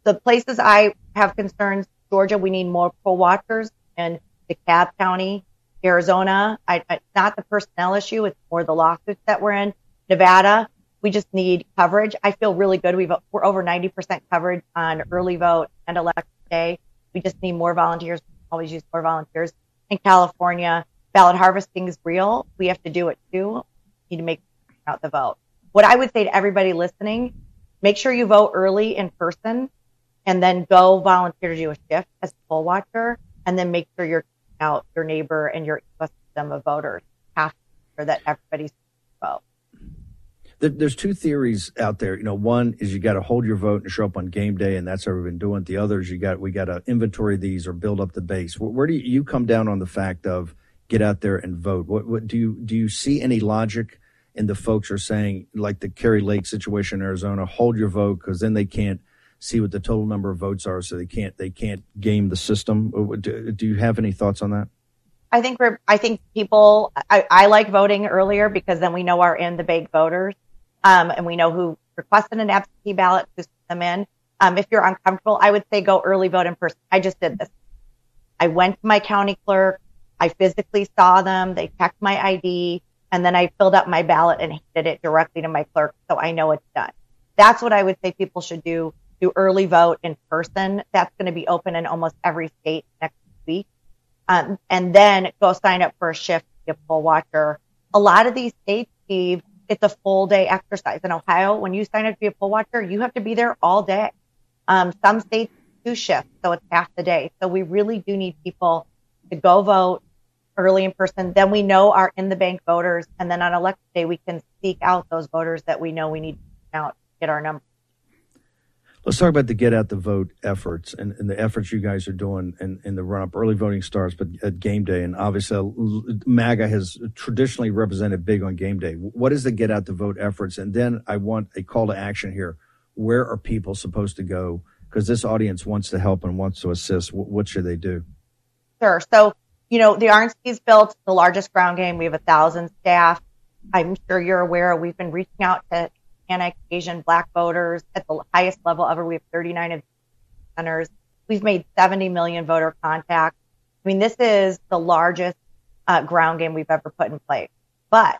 The places I have concerns, Georgia, we need more poll watchers and DeKalb County, Arizona, I, I, not the personnel issue, it's more the lawsuits that we're in. Nevada, we just need coverage. I feel really good. We've, we're over 90% coverage on early vote and election day. We just need more volunteers. Always use more volunteers. In California, ballot harvesting is real. We have to do it too. We need to make out the vote. What I would say to everybody listening, make sure you vote early in person and then go volunteer to do a shift as a poll watcher and then make sure you're out your neighbor and your ecosystem of voters have to make sure that everybody's vote. There's two theories out there. You know, one is you got to hold your vote and show up on game day, and that's how we've been doing. The others, you got we got to inventory these or build up the base. Where, where do you, you come down on the fact of get out there and vote. What, what do you do? You see any logic in the folks are saying, like the Kari Lake situation in Arizona, hold your vote because then they can't see what the total number of votes are, so they can't they can't game the system. Do, do you have any thoughts on that? I think. I think people. I, I like voting earlier because then we know our in the bank voters, um, and we know who requested an absentee ballot, who sent them in. Um, if you're uncomfortable, I would say go early vote in person. I just did this. I went to my county clerk. I physically saw them. They checked my ID and then I filled out my ballot and handed it directly to my clerk. So I know it's done. That's what I would say people should do. Do early vote in person. That's going to be open in almost every state next week. Um, and then go sign up for a shift to be a poll watcher. A lot of these states, Steve, it's a full day exercise. In Ohio, when you sign up to be a poll watcher, you have to be there all day. Um, some states do shift, so it's half the day. So we really do need people to go vote, early in person. Then we know our in the bank voters. And then on election day, we can seek out those voters that we know we need to out, get our number. Let's talk about the get out the vote efforts and, and the efforts you guys are doing in, in the run up. Early voting starts, but at game day, and obviously uh, MAGA has traditionally represented big on game day. What is the get out the vote efforts? And then I want a call to action here. Where are people supposed to go? Because this audience wants to help and wants to assist. What, what should they do? Sure. So you know, the RNC RNC's built the largest ground game. We have a thousand staff. I'm sure you're aware we've been reaching out to Hispanic, Asian, Black voters at the highest level ever. We have 39 centers. We've made 70 million voter contacts. I mean, this is the largest uh, ground game we've ever put in place. But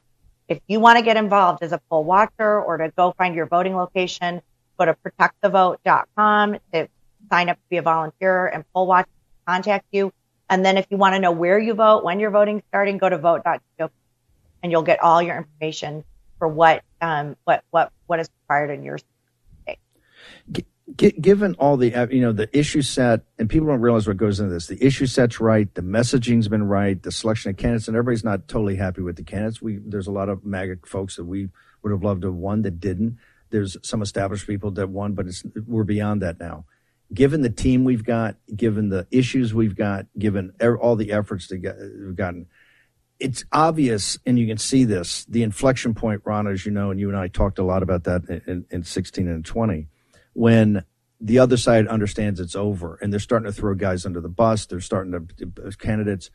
if you want to get involved as a poll watcher or to go find your voting location, go to protectthevote.com to sign up to be a volunteer and poll watch contact you. And then if you want to know where you vote, when you're voting starting, go to vote.gov and you'll get all your information for what um, what what what is required in your state. Given all the you know the issue set, and people don't realize what goes into this. The issue set's right, the messaging's been right, the selection of candidates, and everybody's not totally happy with the candidates. We there's a lot of MAGA folks that we would have loved to have won that didn't. There's some established people that won, but it's we're beyond that now. Given the team we've got, given the issues we've got, given all the efforts that we've gotten, it's obvious, and you can see this, the inflection point, Ron, as you know, and you and I talked a lot about that in, in 16 and 20, when the other side understands it's over and they're starting to throw guys under the bus. They're starting to candidates,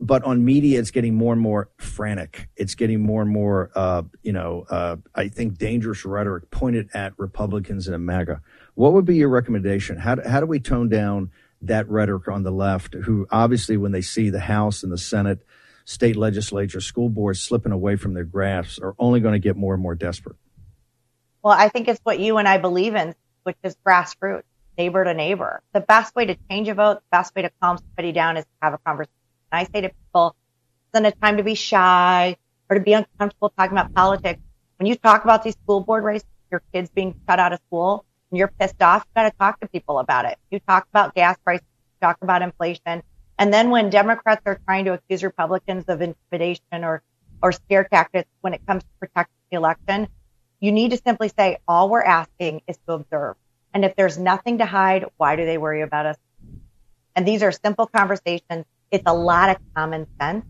but on media, it's getting more and more frantic. It's getting more and more, uh, you know, uh, I think dangerous rhetoric pointed at Republicans and MAGA. What would be your recommendation? How how do we tone down that rhetoric on the left, who obviously, when they see the House and the Senate state legislature, school boards slipping away from their grasp are only going to get more and more desperate. Well, I think it's what you and I believe in, which is grassroots, neighbor to neighbor. The best way to change a vote, the best way to calm somebody down is to have a conversation. I say to people, it's not a time to be shy or to be uncomfortable talking about politics. When you talk about these school board races, your kids being shut out of school, and you're pissed off, you got to talk to people about it. You talk about gas prices, you talk about inflation, and then when Democrats are trying to accuse Republicans of intimidation or, or scare tactics when it comes to protecting the election, you need to simply say, all we're asking is to observe. And if there's nothing to hide, why do they worry about us? And these are simple conversations. It's a lot of common sense,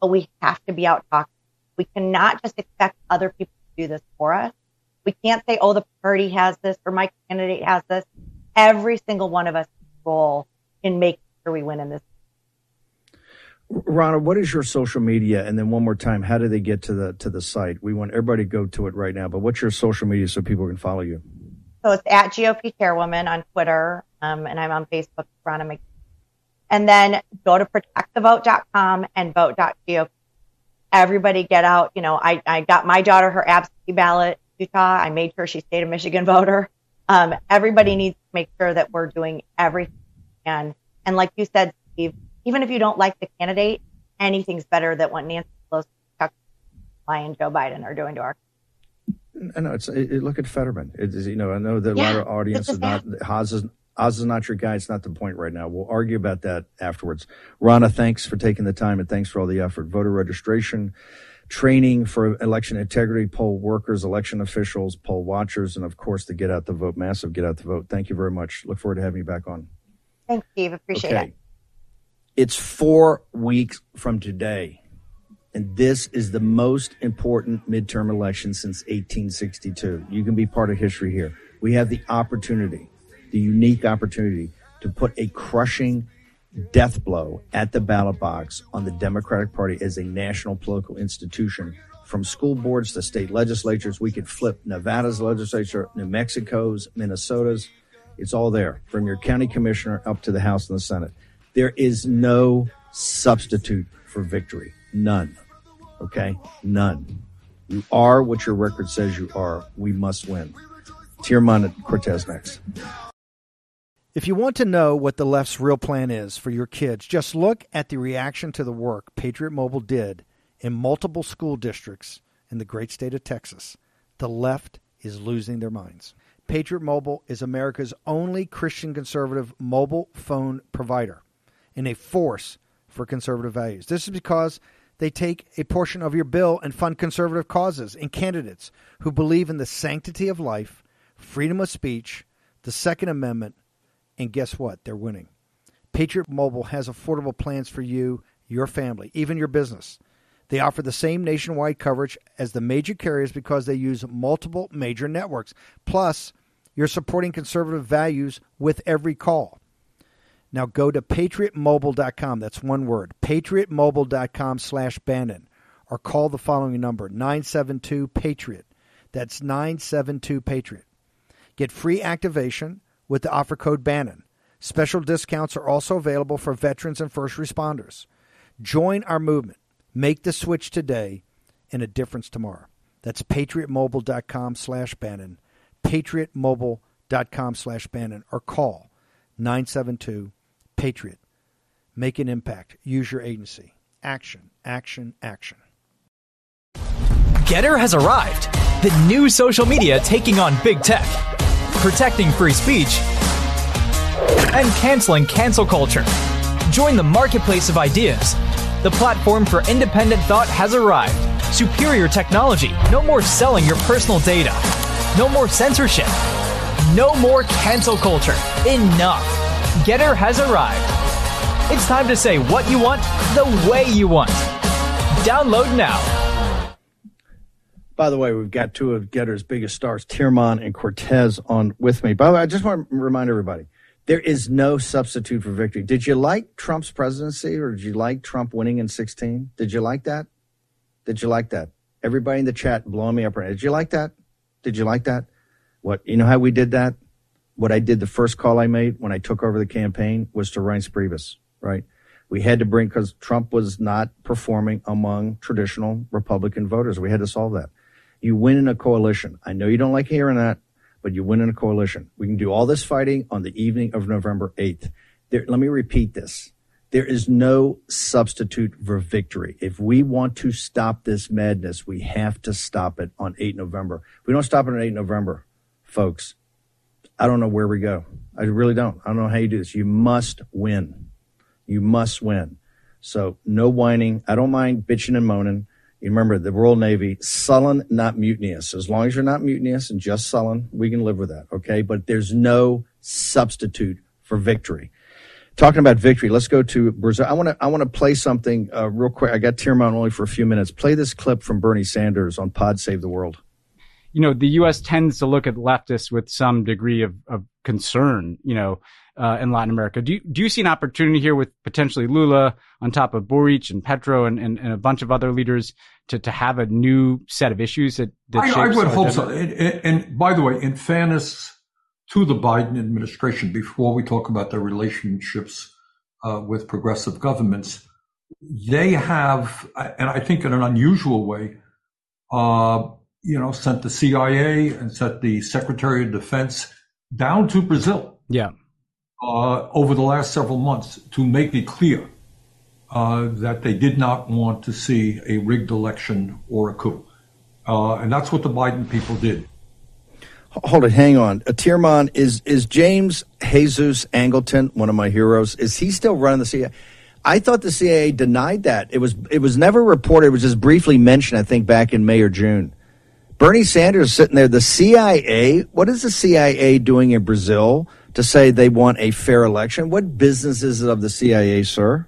but we have to be out talking. We cannot just expect other people to do this for us. We can't say, oh, the party has this or my candidate has this. Every single one of us role in making sure we win in this Ronald, what is your social media? And then one more time, how do they get to the to the site? We want everybody to go to it right now. But what's your social media so people can follow you? So it's at GOP Chairwoman on Twitter, um, and I'm on Facebook, Ronna McKee. And then go to protectthevote.com and vote.gop. Everybody get out. You know, I, I got my daughter her absentee ballot Utah. I made sure she stayed a Michigan voter. Um, everybody needs to make sure that we're doing everything. And, and like you said, Steve, even if you don't like the candidate, anything's better than what Nancy Pelosi, Chuck and Joe Biden are doing to our. I know it's it, look at Fetterman. It is you know I know that yeah, a lot of audience is not Oz is Oz is not your guy. It's not the point right now. We'll argue about that afterwards. Ronna, thanks for taking the time and thanks for all the effort. Voter registration, training for election integrity, poll workers, election officials, poll watchers, and of course the Get Out the Vote, massive Get Out the Vote. Thank you very much. Look forward to having you back on. Thanks, Steve. Appreciate okay. it. It's four weeks from today. And this is the most important midterm election since 1862. You can be part of history here. We have the opportunity, the unique opportunity to put a crushing death blow at the ballot box on the Democratic Party as a national political institution. From school boards to state legislatures, we could flip Nevada's legislature, New Mexico's, Minnesota's. It's all there from your county commissioner up to the House and the Senate. There is no substitute for victory. None. Okay? None. You are what your record says you are. We must win. Tyrmand Cortes next. If you want to know what the left's real plan is for your kids, just look at the reaction to the work Patriot Mobile did in multiple school districts in the great state of Texas. The left is losing their minds. Patriot Mobile is America's only Christian conservative mobile phone provider and a force for conservative values. This is because they take a portion of your bill and fund conservative causes and candidates who believe in the sanctity of life, freedom of speech, the Second Amendment, and guess what? They're winning. Patriot Mobile has affordable plans for you, your family, even your business. They offer the same nationwide coverage as the major carriers because they use multiple major networks. Plus, you're supporting conservative values with every call. Now go to patriotmobile.com. That's one word. patriotmobile.com slash Bannon. or call the following number 972 Patriot. That's 972 Patriot. Get free activation with the offer code Bannon. Special discounts are also available for veterans and first responders. Join our movement. Make the switch today and a difference tomorrow. That's patriotmobile.com slash Bannon, patriotmobile.com slash Bannon, or call 972 Patriot. Make an impact. Use your agency. Action, action, action. Getter has arrived. The new social media taking on big tech, protecting free speech, and canceling cancel culture. Join the marketplace of ideas. The platform for independent thought has arrived. Superior technology. No more selling your personal data. No more censorship. No more cancel culture. Enough. Getter has arrived. It's time to say what you want the way you want. Download now. By the way, we've got two of Getter's biggest stars, Tyrmand and Cortes, on with me. By the way, I just want to remind everybody there is no substitute for victory. Did you like Trump's presidency or did you like Trump winning in 16? Did you like that? Did you like that? Everybody in the chat blowing me up. Did you like that? Did you like that? What, you know how we did that? What I did the first call I made when I took over the campaign was to Reince Priebus, right? We had to bring, because Trump was not performing among traditional Republican voters. We had to solve that. You win in a coalition. I know you don't like hearing that, but you win in a coalition. We can do all this fighting on the evening of November 8th. There, let me repeat this. There is no substitute for victory. If we want to stop this madness, we have to stop it on 8 November. If we don't stop it on 8 November, folks, I don't know where we go. I really don't. I don't know how you do this. You must win. You must win. So no whining. I don't mind bitching and moaning. You remember the Royal Navy, sullen, not mutinious. As long as you're not mutinious and just sullen, we can live with that. Okay. But there's no substitute for victory. Talking about victory, let's go to Brazil. I want to, I want to play something uh, real quick. I got Tyrmand only for a few minutes. Play this clip from Bernie Sanders on Pod Save the World. You know, the U.S. tends to look at leftists with some degree of, of concern, you know, uh, in Latin America. Do you, do you see an opportunity here with potentially Lula on top of Boric and Petro and, and, and a bunch of other leaders to, to have a new set of issues that, that I, I would hope so. And, and, by the way, in fairness to the Biden administration, before we talk about their relationships uh, with progressive governments, they have, and I think in an unusual way, uh, you know, sent the CIA and sent the Secretary of Defense down to Brazil. Yeah uh, over the last several months to make it clear uh, that they did not want to see a rigged election or a coup. Uh, and that's what the Biden people did. Hold it, hang on. Uh, Tyrmand, is is James Jesus Angleton one of my heroes? Is he still running the CIA? I thought the CIA denied that. It was it was never reported. It was just briefly mentioned, I think, back in May or June. Bernie Sanders sitting there. The CIA. What is the CIA doing in Brazil? to say they want a fair election. What business is it of the CIA, sir?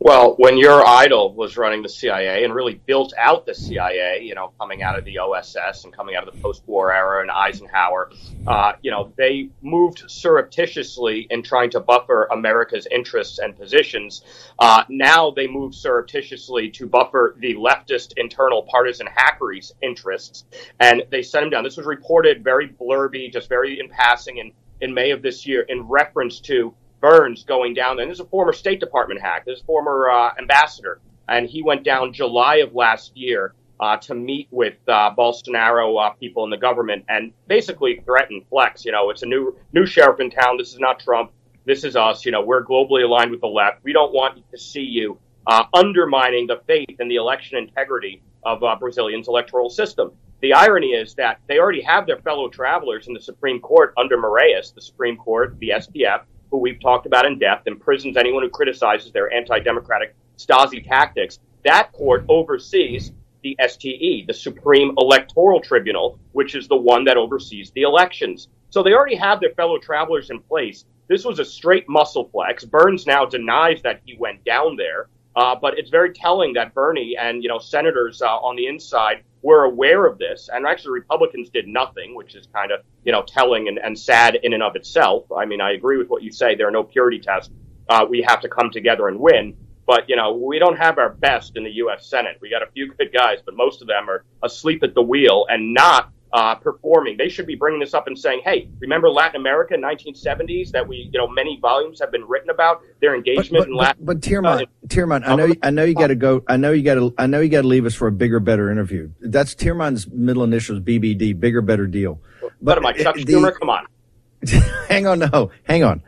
Well, when your idol was running the CIA and really built out the CIA, you know, coming out of the OSS and coming out of the post-war era and Eisenhower, uh, you know, they moved surreptitiously in trying to buffer America's interests and positions. Uh, now they move surreptitiously to buffer the leftist internal partisan hackeries interests, and they sent him down. This was reported very blurby, just very in passing in in May of this year in reference to Burns going down. And this is a former State Department hack. This is a former uh, ambassador. And he went down July of last year uh, to meet with uh, Bolsonaro uh, people in the government and basically threaten Flex. You know, it's a new new sheriff in town. This is not Trump. This is us. You know, we're globally aligned with the left. We don't want to see you uh, undermining the faith and the election integrity of uh, Brazilian's electoral system. The irony is that they already have their fellow travelers in the Supreme Court under Moraes, the Supreme Court, the STF, who we've talked about in depth, imprisons anyone who criticizes their anti-democratic Stasi tactics. That court oversees the STE, the Supreme Electoral Tribunal, which is the one that oversees the elections. So they already have their fellow travelers in place. This was a straight muscle flex. Burns now denies that he went down there. Uh, but it's very telling that Bernie and you know senators uh, on the inside were aware of this, and actually Republicans did nothing, which is kind of you know telling and, and sad in and of itself. I mean, I agree with what you say. There are no purity tests. Uh, we have to come together and win. But you know, we don't have our best in the U.S. Senate. We got a few good guys, but most of them are asleep at the wheel and not uh, performing. They should be bringing this up and saying, "Hey, remember Latin America, 1970s, that we, you know, many volumes have been written about their engagement but, in Latin." But, but Tyrmand, uh, Tyrmand, I know, I know you got to go. I know you got to. I know you got to leave us for a bigger, better interview. That's Tyrmand's middle initials, BBD, bigger, better deal. But what am I, Chuck Schumer? Come on. hang on, no, hang on.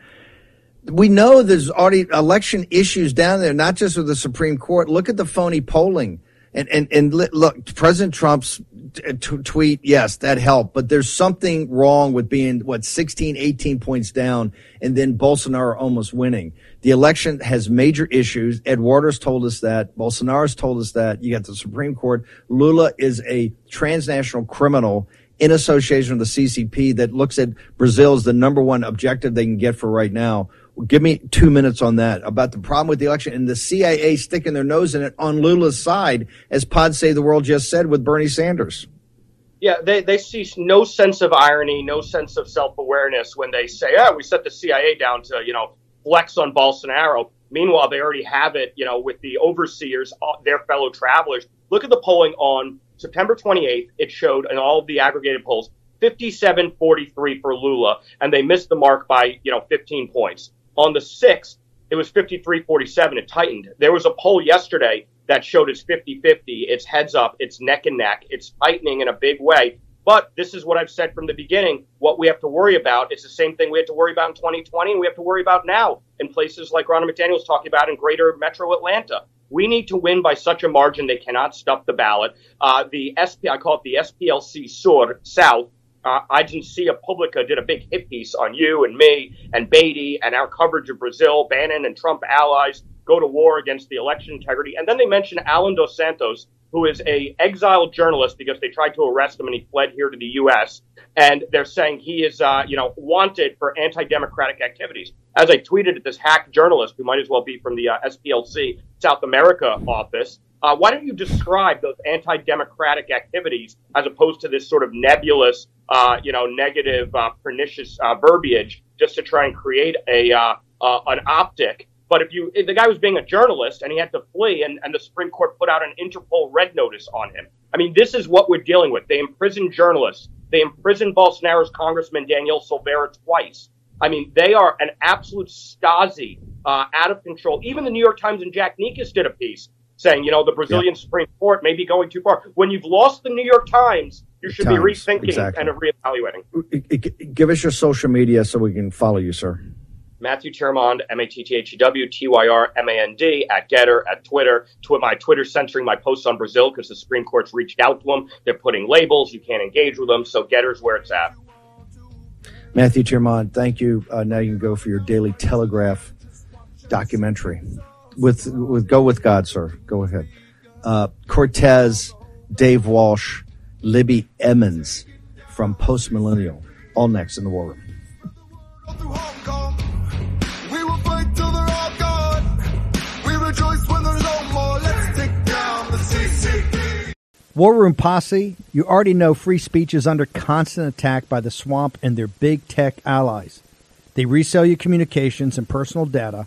We know there's already election issues down there, not just with the Supreme Court. Look at the phony polling. And, and, and look, President Trump's t- tweet, yes, that helped, but there's something wrong with being, what, 16, 18 points down and then Bolsonaro almost winning. The election has major issues. Ed Waters told us that. Bolsonaro's told us that. You got the Supreme Court. Lula is a transnational criminal in association with the CCP that looks at Brazil as the number one objective they can get for right now. Give me two minutes on that about the problem with the election and the CIA sticking their nose in it on Lula's side, as Pod Save the World just said with Bernie Sanders. Yeah, they, they see no sense of irony, no sense of self awareness when they say, oh, we set the CIA down to, you know, flex on Bolsonaro. Meanwhile, they already have it, you know, with the overseers, uh, their fellow travelers. Look at the polling on September 28th. It showed in all of the aggregated polls 57 43 for Lula, and they missed the mark by, you know, 15 points. On the 6th, it was 53 47. It tightened. There was a poll yesterday that showed it's 50 50. It's heads up. It's neck and neck. It's tightening in a big way. But this is what I've said from the beginning. What we have to worry about is the same thing we had to worry about in 2020 and we have to worry about now in places like Ronna McDaniel's talking about in greater metro Atlanta. We need to win by such a margin they cannot stuff the ballot. Uh, the SP, I call it the SPLC Sur South, uh, Agencia Publica did a big hit piece on you and me and Beattie and our coverage of Brazil, Bannon and Trump allies go to war against the election integrity. And then they mentioned Allan dos Santos, who is a exiled journalist because they tried to arrest him and he fled here to the U.S. And they're saying he is, uh, you know, wanted for anti-democratic activities. As I tweeted at this hack journalist, who might as well be from the uh, SPLC South America office, uh, why don't you describe those anti-democratic activities as opposed to this sort of nebulous, uh, you know, negative, uh, pernicious uh, verbiage just to try and create a uh, uh, an optic? But if you, if the guy was being a journalist and he had to flee, and, and the Supreme Court put out an Interpol red notice on him. I mean, this is what we're dealing with. They imprison journalists. They imprisoned Bolsonaro's Congressman Daniel Silveira twice. I mean, they are an absolute Stasi, out of control. Even the New York Times and Jack Nicas did a piece saying, you know, the Brazilian yeah. Supreme Court may be going too far. When you've lost the New York Times, you should Times, be rethinking exactly. and reevaluating. Give us your social media so we can follow you, sir. Matthew Tyrmand, M-A-T-T-H-E-W, T-Y-R-M-A-N-D, at Getter, at Twitter. Tw- my Twitter censoring my posts on Brazil because the Supreme Court's reached out to them. They're putting labels. You can't engage with them. So Getter's where it's at. Matthew Tyrmand, thank you. Uh, now you can go for your Daily Telegraph documentary with with go with God, sir. Go ahead. Uh, Cortes, Dave Walsh, Libby Emmons from Post Millennial. All next in the War Room. War Room Posse, you already know free speech is under constant attack by the swamp and their big tech allies. They resell your communications and personal data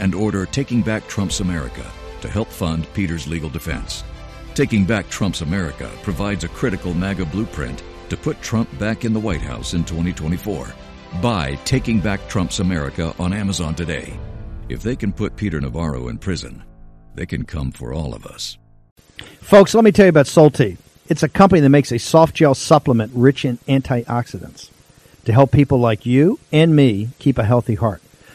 and order Taking Back Trump's America to help fund Peter's legal defense. Taking Back Trump's America provides a critical MAGA blueprint to put Trump back in the White House in 2024. Buy Taking Back Trump's America on Amazon today. If they can put Peter Navarro in prison, they can come for all of us. Folks, let me tell you about Solti. It's a company that makes a soft gel supplement rich in antioxidants to help people like you and me keep a healthy heart.